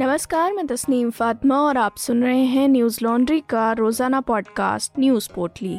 नमस्कार, मैं तस्नीम फातिमा और आप सुन रहे हैं न्यूज़ लॉन्ड्री का रोज़ाना पॉडकास्ट, न्यूज़ पोर्टली।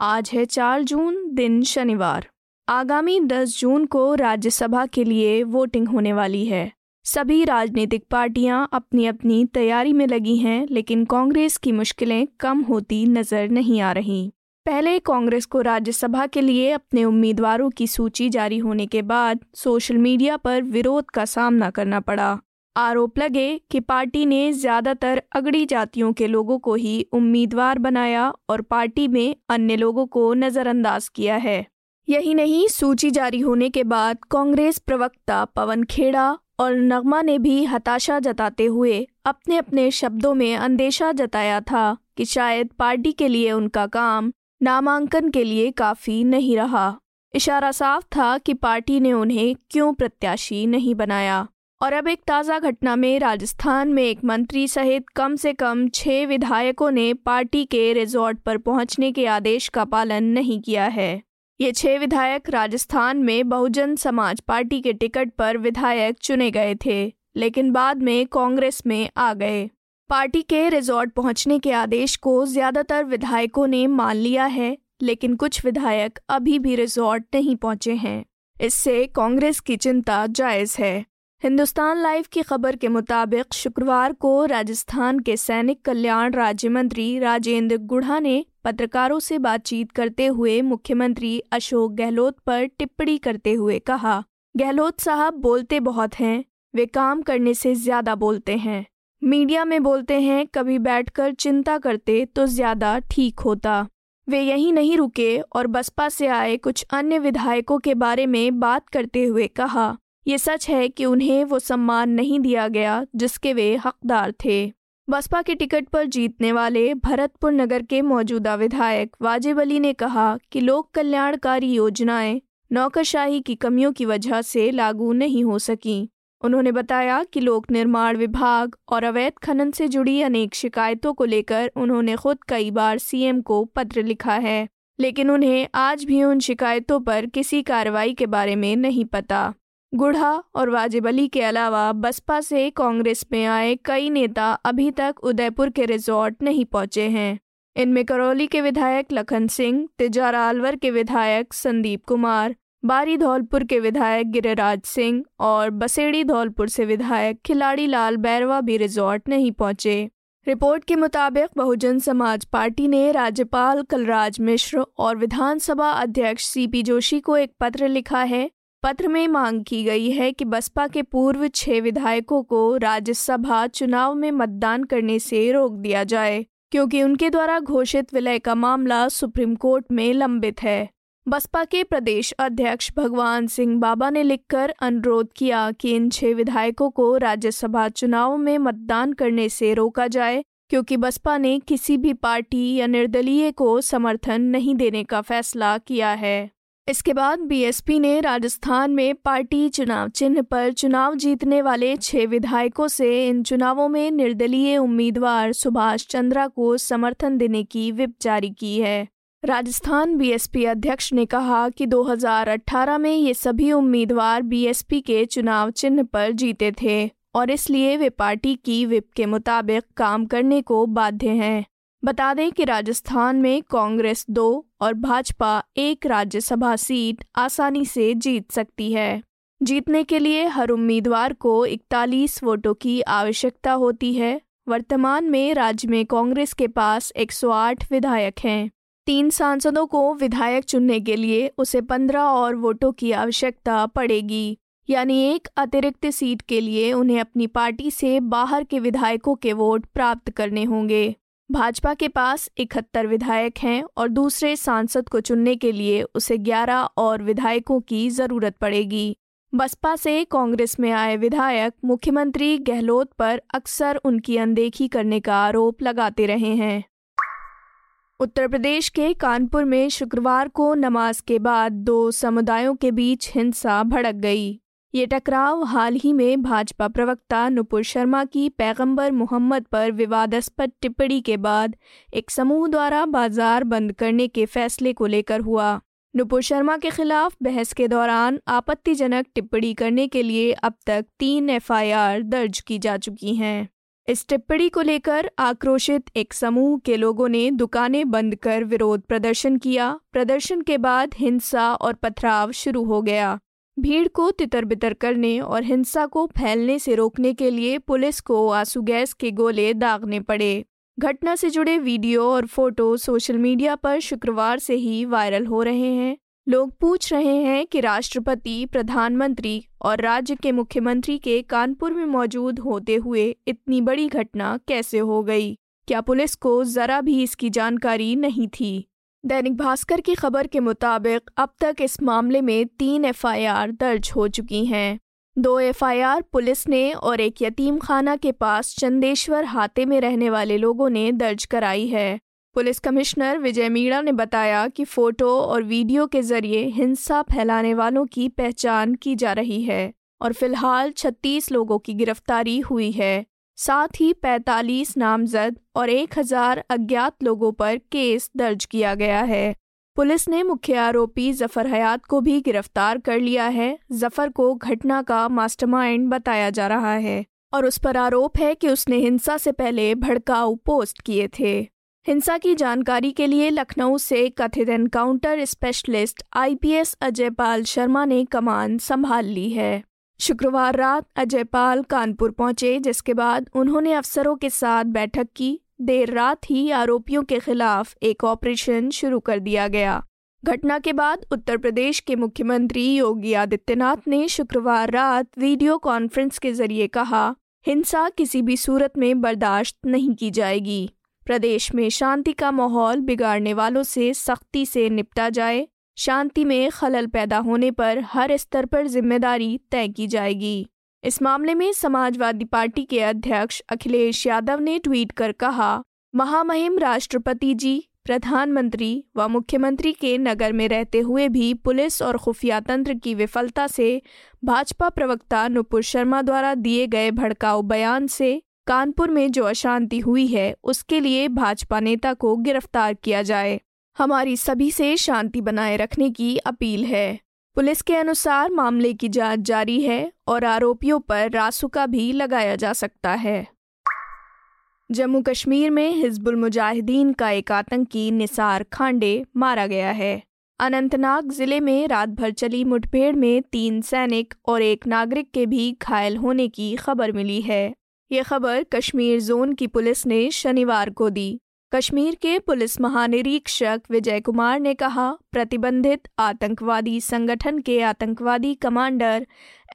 आज है चार जून, दिन शनिवार। आगामी 10 जून को राज्यसभा के लिए वोटिंग होने वाली है। सभी राजनीतिक पार्टियाँ अपनी अपनी तैयारी में लगी हैं, लेकिन कांग्रेस की मुश्किलें कम होती नज़र नहीं आ रही। पहले कांग्रेस को राज्यसभा के लिए अपने उम्मीदवारों की सूची जारी होने के बाद सोशल मीडिया पर विरोध का सामना करना पड़ा। आरोप लगे कि पार्टी ने ज़्यादातर अगड़ी जातियों के लोगों को ही उम्मीदवार बनाया और पार्टी में अन्य लोगों को नजरअंदाज किया है। यही नहीं, सूची जारी होने के बाद कांग्रेस प्रवक्ता पवन खेड़ा और नगमा ने भी हताशा जताते हुए अपने अपने शब्दों में अंदेशा जताया था कि शायद पार्टी के लिए उनका काम नामांकन के लिए काफ़ी नहीं रहा। इशारा साफ़ था कि पार्टी ने उन्हें क्यों प्रत्याशी नहीं बनाया। और अब एक ताज़ा घटना में राजस्थान में एक मंत्री सहित कम से कम छह विधायकों ने पार्टी के रिजॉर्ट पर पहुँचने के आदेश का पालन नहीं किया है। ये छह विधायक राजस्थान में बहुजन समाज पार्टी के टिकट पर विधायक चुने गए थे, लेकिन बाद में कांग्रेस में आ गए। पार्टी के रिजॉर्ट पहुँचने के आदेश को ज़्यादातर विधायकों ने मान लिया है, लेकिन कुछ विधायक अभी भी रिजॉर्ट नहीं पहुँचे हैं। इससे कांग्रेस की चिंता जायज़ है। हिंदुस्तान लाइव की खबर के मुताबिक शुक्रवार को राजस्थान के सैनिक कल्याण राज्य मंत्री राजेंद्र गुढ़ा ने पत्रकारों से बातचीत करते हुए मुख्यमंत्री अशोक गहलोत पर टिप्पणी करते हुए कहा, गहलोत साहब बोलते बहुत हैं, वे काम करने से ज़्यादा बोलते हैं। मीडिया में बोलते हैं, कभी बैठकर चिंता करते तो ज़्यादा ठीक होता। वे यहीं नहीं रुके और बसपा से आए कुछ अन्य विधायकों के बारे में बात करते हुए कहा, ये सच है कि उन्हें वो सम्मान नहीं दिया गया जिसके वे हकदार थे। बसपा के टिकट पर जीतने वाले भरतपुर नगर के मौजूदा विधायक वाजिब अली ने कहा कि लोक कल्याणकारी योजनाएँ नौकरशाही की कमियों की वजह से लागू नहीं हो सकी। उन्होंने बताया कि लोक निर्माण विभाग और अवैध खनन से जुड़ी अनेक शिकायतों को लेकर उन्होंने खुद कई बार सीएम को पत्र लिखा है, लेकिन उन्हें आज भी उन शिकायतों पर किसी कार्रवाई के बारे में नहीं पता। गुढ़ा और वाजिब अली के अलावा बसपा से कांग्रेस में आए कई नेता अभी तक उदयपुर के रिजॉर्ट नहीं पहुँचे हैं। इनमें करौली के विधायक लखन सिंह, तिजारा अलवर के विधायक संदीप कुमार बारी धौलपुर के विधायक गिरिराज सिंह और बसेड़ी धौलपुर से विधायक खिलाड़ी लाल बैरवा भी रिजॉर्ट नहीं पहुँचे। रिपोर्ट के मुताबिक बहुजन समाज पार्टी ने राज्यपाल कलराज मिश्र और विधानसभा अध्यक्ष सीपी जोशी को एक पत्र लिखा है। पत्र में मांग की गई है कि बसपा के पूर्व छह विधायकों को राज्यसभा चुनाव में मतदान करने से रोक दिया जाए, क्योंकि उनके द्वारा घोषित विलय का मामला सुप्रीम कोर्ट में लंबित है। बसपा के प्रदेश अध्यक्ष भगवान सिंह बाबा ने लिखकर अनुरोध किया कि इन छह विधायकों को राज्यसभा चुनाव में मतदान करने से रोका जाए, क्योंकि बसपा ने किसी भी पार्टी या निर्दलीय को समर्थन नहीं देने का फैसला किया है। इसके बाद बीएसपी ने राजस्थान में पार्टी चुनाव चिन्ह पर चुनाव जीतने वाले छह विधायकों से इन चुनावों में निर्दलीय उम्मीदवार सुभाष चंद्रा को समर्थन देने की विप जारी की है। राजस्थान बीएसपी अध्यक्ष ने कहा कि 2018 में ये सभी उम्मीदवार बीएसपी के चुनाव चिन्ह पर जीते थे और इसलिए वे पार्टी की विप के मुताबिक काम करने को बाध्य हैं। बता दें कि राजस्थान में कांग्रेस दो और भाजपा एक राज्यसभा सीट आसानी से जीत सकती है। जीतने के लिए हर उम्मीदवार को 41 वोटों की आवश्यकता होती है। वर्तमान में राज्य में कांग्रेस के पास 108 विधायक हैं। तीन सांसदों को विधायक चुनने के लिए उसे पंद्रह और वोटों की आवश्यकता पड़ेगी। यानी एक अतिरिक्त सीट के लिए उन्हें अपनी पार्टी से बाहर के विधायकों के वोट प्राप्त करने होंगे। भाजपा के पास इकहत्तर विधायक हैं और दूसरे सांसद को चुनने के लिए उसे ग्यारह और विधायकों की ज़रूरत पड़ेगी। बसपा से कांग्रेस में आए विधायक मुख्यमंत्री गहलोत पर अक्सर उनकी अनदेखी करने का आरोप लगाते रहे हैं। उत्तर प्रदेश के कानपुर में शुक्रवार को नमाज़ के बाद दो समुदायों के बीच हिंसा भड़क गई। ये टकराव हाल ही में भाजपा प्रवक्ता नुपुर शर्मा की पैगंबर मोहम्मद पर विवादास्पद टिप्पणी के बाद एक समूह द्वारा बाज़ार बंद करने के फैसले को लेकर हुआ। नुपुर शर्मा के खिलाफ बहस के दौरान आपत्तिजनक टिप्पणी करने के लिए अब तक तीन एफआईआर दर्ज की जा चुकी हैं। इस टिप्पणी को लेकर आक्रोशित एक समूह के लोगों ने दुकानें बंद कर विरोध प्रदर्शन किया। प्रदर्शन के बाद हिंसा और पथराव शुरू हो गया। भीड़ को तितर बितर करने और हिंसा को फैलने से रोकने के लिए पुलिस को आँसू गैस के गोले दागने पड़े। घटना से जुड़े वीडियो और फ़ोटो सोशल मीडिया पर शुक्रवार से ही वायरल हो रहे हैं। लोग पूछ रहे हैं कि राष्ट्रपति, प्रधानमंत्री और राज्य के मुख्यमंत्री के कानपुर में मौजूद होते हुए इतनी बड़ी घटना कैसे हो गई? क्या पुलिस को जरा भी इसकी जानकारी नहीं थी? दैनिक भास्कर की खबर के मुताबिक, अब तक इस मामले में तीन एफआईआर दर्ज हो चुकी हैं। दो एफआईआर पुलिस ने और एक यतीम खाना के पास चंदेश्वर हाते में रहने वाले लोगों ने दर्ज कराई है। पुलिस कमिश्नर विजय मीणा ने बताया कि फ़ोटो और वीडियो के ज़रिए हिंसा फैलाने वालों की पहचान की जा रही है और फ़िलहाल 36 लोगों की गिरफ्तारी हुई है। साथ ही 45 नामजद और 1000 अज्ञात लोगों पर केस दर्ज किया गया है। पुलिस ने मुख्य आरोपी ज़फ़र हयात को भी गिरफ़्तार कर लिया है। ज़फ़र को घटना का मास्टरमाइंड बताया जा रहा है और उस पर आरोप है कि उसने हिंसा से पहले भड़काऊ पोस्ट किए थे। हिंसा की जानकारी के लिए लखनऊ से कथित encounter specialist IPS Ajay Pal Sharma ने कमान संभाल ली है। शुक्रवार रात अजयपाल कानपुर पहुँचे, जिसके बाद उन्होंने अफसरों के साथ बैठक की। देर रात ही आरोपियों के खिलाफ एक ऑपरेशन शुरू कर दिया गया। घटना के बाद उत्तर प्रदेश के मुख्यमंत्री योगी आदित्यनाथ ने शुक्रवार रात वीडियो कॉन्फ्रेंस के ज़रिए कहा, हिंसा किसी भी सूरत में बर्दाश्त नहीं की जाएगी। प्रदेश में शांति का माहौल बिगाड़ने वालों से सख्ती से निपटा जाए, शांति में खलल पैदा होने पर हर स्तर पर ज़िम्मेदारी तय की जाएगी। इस मामले में समाजवादी पार्टी के अध्यक्ष अखिलेश यादव ने ट्वीट कर कहा, महामहिम राष्ट्रपति जी, प्रधानमंत्री व मुख्यमंत्री के नगर में रहते हुए भी पुलिस और खुफिया तंत्र की विफलता से भाजपा प्रवक्ता नुपुर शर्मा द्वारा दिए गए भड़काऊ बयान से कानपुर में जो अशांति हुई है, उसके लिए भाजपा नेता को गिरफ़्तार किया जाए। हमारी सभी से शांति बनाए रखने की अपील है। पुलिस के अनुसार मामले की जाँच जारी है और आरोपियों पर रासुका भी लगाया जा सकता है। जम्मू कश्मीर में हिजबुल मुजाहिदीन का एक आतंकी निसार खांडे मारा गया है। अनंतनाग ज़िले में रात भर चली मुठभेड़ में तीन सैनिक और एक नागरिक के भी घायल होने की खबर मिली है। ये खबर कश्मीर जोन की पुलिस ने शनिवार को दी। कश्मीर के पुलिस महानिरीक्षक विजय कुमार ने कहा, प्रतिबंधित आतंकवादी संगठन के आतंकवादी commander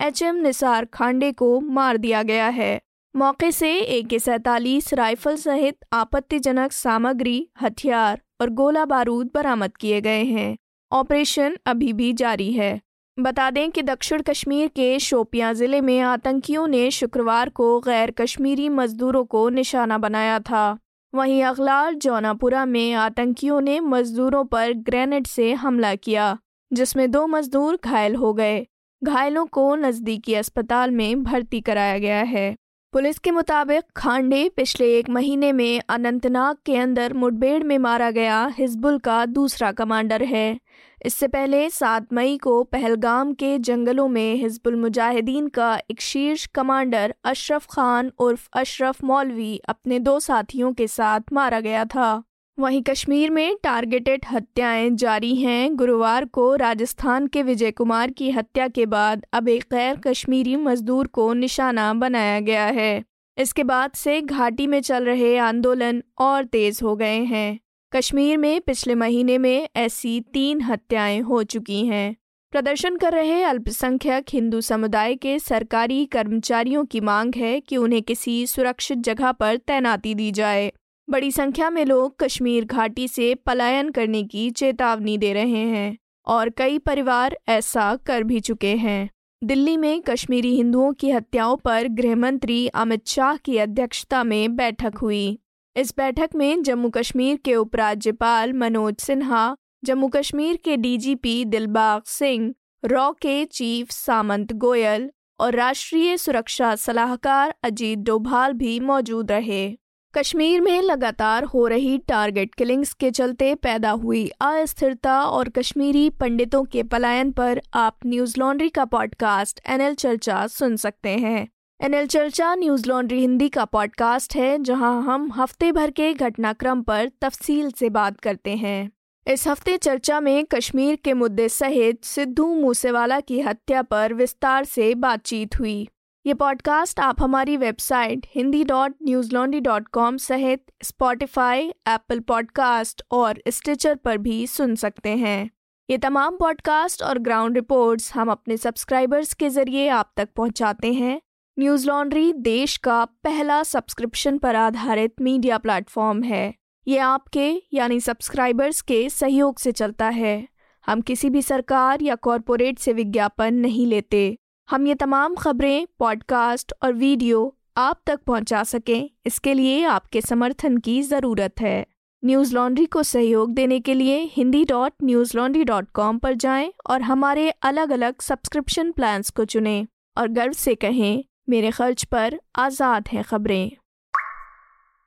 H M Nisar Khande को मार दिया गया है। मौके से ए के सैतालीस राइफल सहित आपत्तिजनक सामग्री, हथियार और गोला बारूद बरामद किए गए हैं। ऑपरेशन अभी भी जारी है। बता दें कि दक्षिण कश्मीर के शोपियाँ ज़िले में आतंकियों ने शुक्रवार को गैर कश्मीरी मजदूरों को निशाना बनाया था। वहीं अगलार जौनापुरा में आतंकियों ने मजदूरों पर ग्रेनेड से हमला किया, जिसमें दो मजदूर घायल हो गए। घायलों को नज़दीकी अस्पताल में भर्ती कराया गया है। पुलिस के मुताबिक खांडे पिछले एक महीने में अनंतनाग के अंदर मुठभेड़ में मारा गया हिजबुल का दूसरा कमांडर है। इससे पहले सात मई को पहलगाम के जंगलों में हिजबुल मुजाहिदीन का एक शीर्ष कमांडर अशरफ खान उर्फ़ अशरफ मौलवी अपने दो साथियों के साथ मारा गया था। वहीं कश्मीर में टारगेटेड हत्याएँ जारी हैं। गुरुवार को राजस्थान के विजय कुमार की हत्या के बाद अब एक गैर कश्मीरी मजदूर को निशाना बनाया गया है। इसके बाद से घाटी में चल रहे आंदोलन और तेज हो गए हैं। कश्मीर में पिछले महीने में ऐसी तीन हत्याएँ हो चुकी हैं। प्रदर्शन कर रहे अल्पसंख्यक हिंदू समुदाय के सरकारी कर्मचारियों की मांग है कि उन्हें किसी सुरक्षित जगह पर तैनाती दी जाए। बड़ी संख्या में लोग कश्मीर घाटी से पलायन करने की चेतावनी दे रहे हैं और कई परिवार ऐसा कर भी चुके हैं। दिल्ली में कश्मीरी हिंदुओं की हत्याओं पर गृहमंत्री अमित शाह की अध्यक्षता में बैठक हुई। इस बैठक में जम्मू कश्मीर के उपराज्यपाल मनोज सिन्हा, जम्मू कश्मीर के डीजीपी दिलबाग सिंह, रॉ के चीफ सामंत गोयल और राष्ट्रीय सुरक्षा सलाहकार अजीत डोभाल भी मौजूद रहे। कश्मीर में लगातार हो रही टारगेट किलिंग्स के चलते पैदा हुई अस्थिरता और कश्मीरी पंडितों के पलायन पर आप न्यूज़ लॉन्ड्री का पॉडकास्ट एनएल चर्चा सुन सकते हैं। एनएल चर्चा न्यूज़ लॉन्ड्री हिंदी का पॉडकास्ट है, जहाँ हम हफ़्ते भर के घटनाक्रम पर तफसील से बात करते हैं। इस हफ़्ते चर्चा में कश्मीर के मुद्दे सहित सिद्धू मूसेवाला की हत्या पर विस्तार से बातचीत हुई। ये पॉडकास्ट आप हमारी website Hindi dot news laundry dot com सहित स्पॉटिफाई एप्पल पॉडकास्ट और स्टिचर पर भी सुन सकते हैं। ये तमाम पॉडकास्ट और ग्राउंड रिपोर्ट्स हम अपने सब्सक्राइबर्स के ज़रिए आप तक पहुंचाते हैं। न्यूज़ लॉन्ड्री देश का पहला सब्सक्रिप्शन पर आधारित मीडिया प्लेटफॉर्म है। ये आपके, यानी सब्सक्राइबर्स के सहयोग से चलता है। हम किसी भी सरकार या कॉरपोरेट से विज्ञापन नहीं लेते। हम ये तमाम खबरें पॉडकास्ट और वीडियो आप तक पहुँचा सकें, इसके लिए आपके समर्थन की ज़रूरत है। न्यूज़ लॉन्ड्री को सहयोग देने के लिए Hindi dot news laundry dot com पर जाएँ और हमारे अलग अलग सब्सक्रिप्शन प्लान्स को चुनें और गर्व से कहें, मेरे खर्च पर आज़ाद हैं खबरें।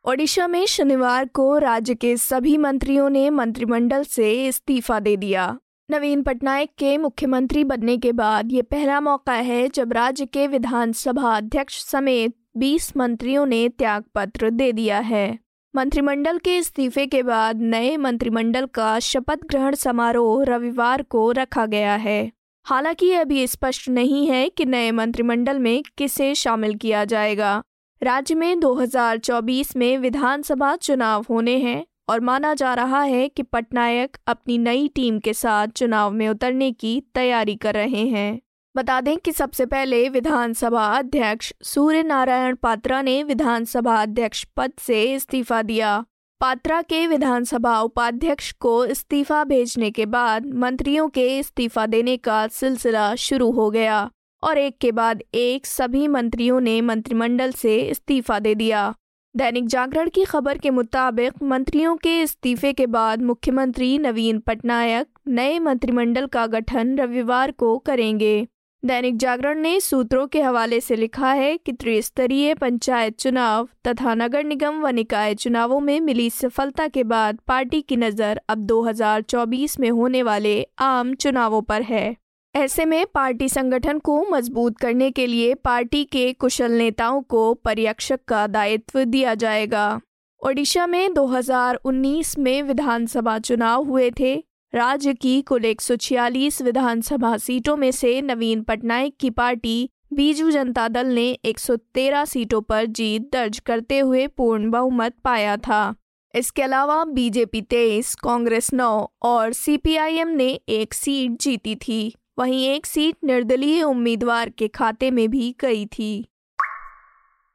ओडिशा में शनिवार को राज्य के सभी मंत्रियों ने मंत्रिमंडल से इस्तीफा दे दिया। नवीन पटनायक के मुख्यमंत्री बनने के बाद ये पहला मौका है जब राज्य के विधानसभा अध्यक्ष समेत 20 मंत्रियों ने त्यागपत्र दे दिया है। मंत्रिमंडल के इस्तीफे के बाद नए मंत्रिमंडल का शपथ ग्रहण समारोह रविवार को रखा गया है। हालाँकि अभी स्पष्ट नहीं है कि नए मंत्रिमंडल में किसे शामिल किया जाएगा। राज्य में 2024 में विधानसभा चुनाव होने हैं। और माना जा रहा है कि पटनायक अपनी नई टीम के साथ चुनाव में उतरने की तैयारी कर रहे हैं। बता दें कि सबसे पहले विधानसभा अध्यक्ष सूर्य नारायण पात्रा ने विधानसभा अध्यक्ष पद से इस्तीफा दिया। पात्रा के विधानसभा उपाध्यक्ष को इस्तीफा भेजने के बाद मंत्रियों के इस्तीफा देने का सिलसिला शुरू हो गया और एक के बाद एक सभी मंत्रियों ने मंत्रिमंडल से इस्तीफा दे दिया। दैनिक जागरण की खबर के मुताबिक मंत्रियों के इस्तीफे के बाद मुख्यमंत्री नवीन पटनायक नए मंत्रिमंडल का गठन रविवार को करेंगे। दैनिक जागरण ने सूत्रों के हवाले से लिखा है कि त्रिस्तरीय पंचायत चुनाव तथा नगर निगम व निकाय चुनावों में मिली सफलता के बाद पार्टी की नज़र अब 2024 में होने वाले आम चुनावों पर है। ऐसे में पार्टी संगठन को मज़बूत करने के लिए पार्टी के कुशल नेताओं को पर्यवेक्षक का दायित्व दिया जाएगा। ओडिशा में 2019 में विधानसभा चुनाव हुए थे। राज्य की कुल एक सौ छियालीस विधानसभा सीटों में से नवीन पटनायक की पार्टी बीजू जनता दल ने 113 सीटों पर जीत दर्ज करते हुए पूर्ण बहुमत पाया था। इसके अलावा बीजेपी तेईस, कांग्रेस नौ और सीपीआईएम ने एक सीट जीती थी। वहीं एक सीट निर्दलीय उम्मीदवार के खाते में भी गई थी।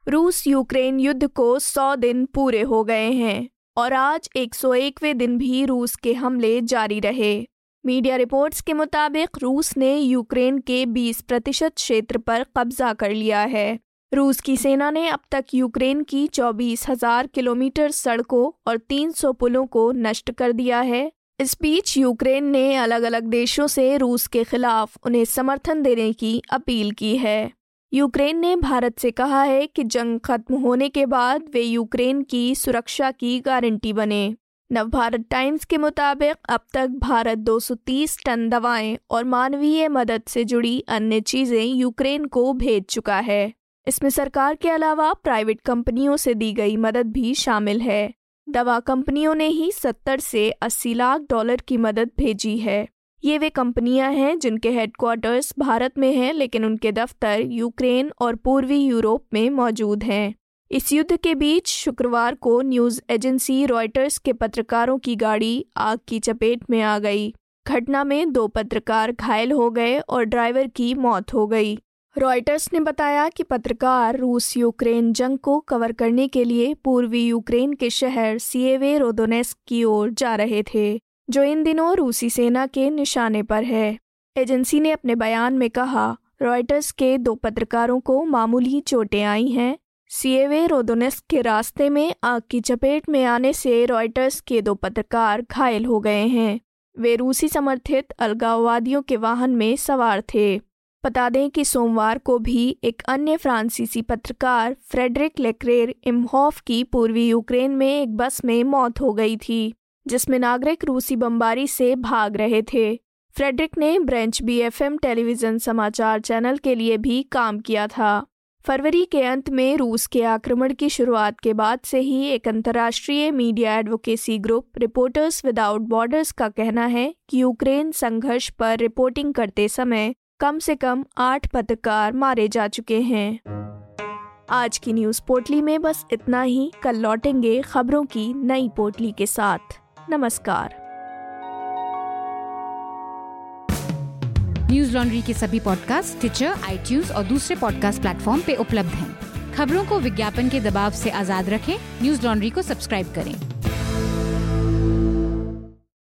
रूस यूक्रेन युद्ध को 100 दिन पूरे हो गए हैं और आज 101वें दिन भी रूस के हमले जारी रहे। मीडिया रिपोर्ट्स के मुताबिक रूस ने यूक्रेन के 20 प्रतिशत क्षेत्र पर कब्जा कर लिया है। रूस की सेना ने अब तक यूक्रेन की चौबीस हज़ार किलोमीटर सड़कों और 300 पुलों को नष्ट कर दिया है। इस बीच यूक्रेन ने अलग अलग देशों से रूस के खिलाफ उन्हें समर्थन देने की अपील की है। यूक्रेन ने भारत से कहा है कि जंग खत्म होने के बाद वे यूक्रेन की सुरक्षा की गारंटी बने। नवभारत टाइम्स के मुताबिक अब तक भारत 230 टन दवाएँ और मानवीय मदद से जुड़ी अन्य चीज़ें यूक्रेन को भेज चुका है। इसमें सरकार के अलावा प्राइवेट कंपनियों से दी गई मदद भी शामिल है। दवा कंपनियों ने ही 70 से 80 लाख डॉलर की मदद भेजी है। ये वे कंपनियाँ हैं जिनके हेडक्वार्टर्स भारत में हैं, लेकिन उनके दफ्तर यूक्रेन और पूर्वी यूरोप में मौजूद हैं। इस युद्ध के बीच शुक्रवार को न्यूज़ एजेंसी रॉयटर्स के पत्रकारों की गाड़ी आग की चपेट में आ गई। घटना में दो पत्रकार घायल हो गए और ड्राइवर की मौत हो गई। रॉयटर्स ने बताया कि पत्रकार रूस यूक्रेन जंग को कवर करने के लिए पूर्वी यूक्रेन के शहर सीएवे रोदोनेस्क की ओर जा रहे थे, जो इन दिनों रूसी सेना के निशाने पर है। एजेंसी ने अपने बयान में कहा रॉयटर्स के दो पत्रकारों को मामूली चोटें आई हैं। सीएवे रोदोनेस्क के रास्ते में आग की चपेट में आने से रॉयटर्स के दो पत्रकार घायल हो गए हैं। वे रूसी समर्थित अलगाववादियों के वाहन में सवार थे। बता दें कि सोमवार को भी एक अन्य फ्रांसीसी पत्रकार, फ्रेडरिक लेक्रेर इमहॉफ की पूर्वी यूक्रेन में एक बस में मौत हो गई थी, जिसमें नागरिक रूसी बमबारी से भाग रहे थे। फ्रेडरिक ने ब्रेंच बीएफएम टेलीविज़न समाचार चैनल के लिए भी काम किया था। फरवरी के अंत में रूस के आक्रमण की शुरुआत के बाद से ही एक अंतर्राष्ट्रीय media advocacy group reporters without borders का कहना है कि यूक्रेन संघर्ष पर रिपोर्टिंग करते समय कम से कम आठ पत्रकार मारे जा चुके हैं। आज की न्यूज़ पोटली में बस इतना ही। कल लौटेंगे खबरों की नई पोटली के साथ। नमस्कार। न्यूज़ लॉन्ड्री के सभी पॉडकास्ट ट्विटर आई और दूसरे पॉडकास्ट प्लेटफॉर्म पे उपलब्ध हैं। खबरों को विज्ञापन के दबाव से आज़ाद रखें। न्यूज़ लॉन्ड्री को सब्सक्राइब करें।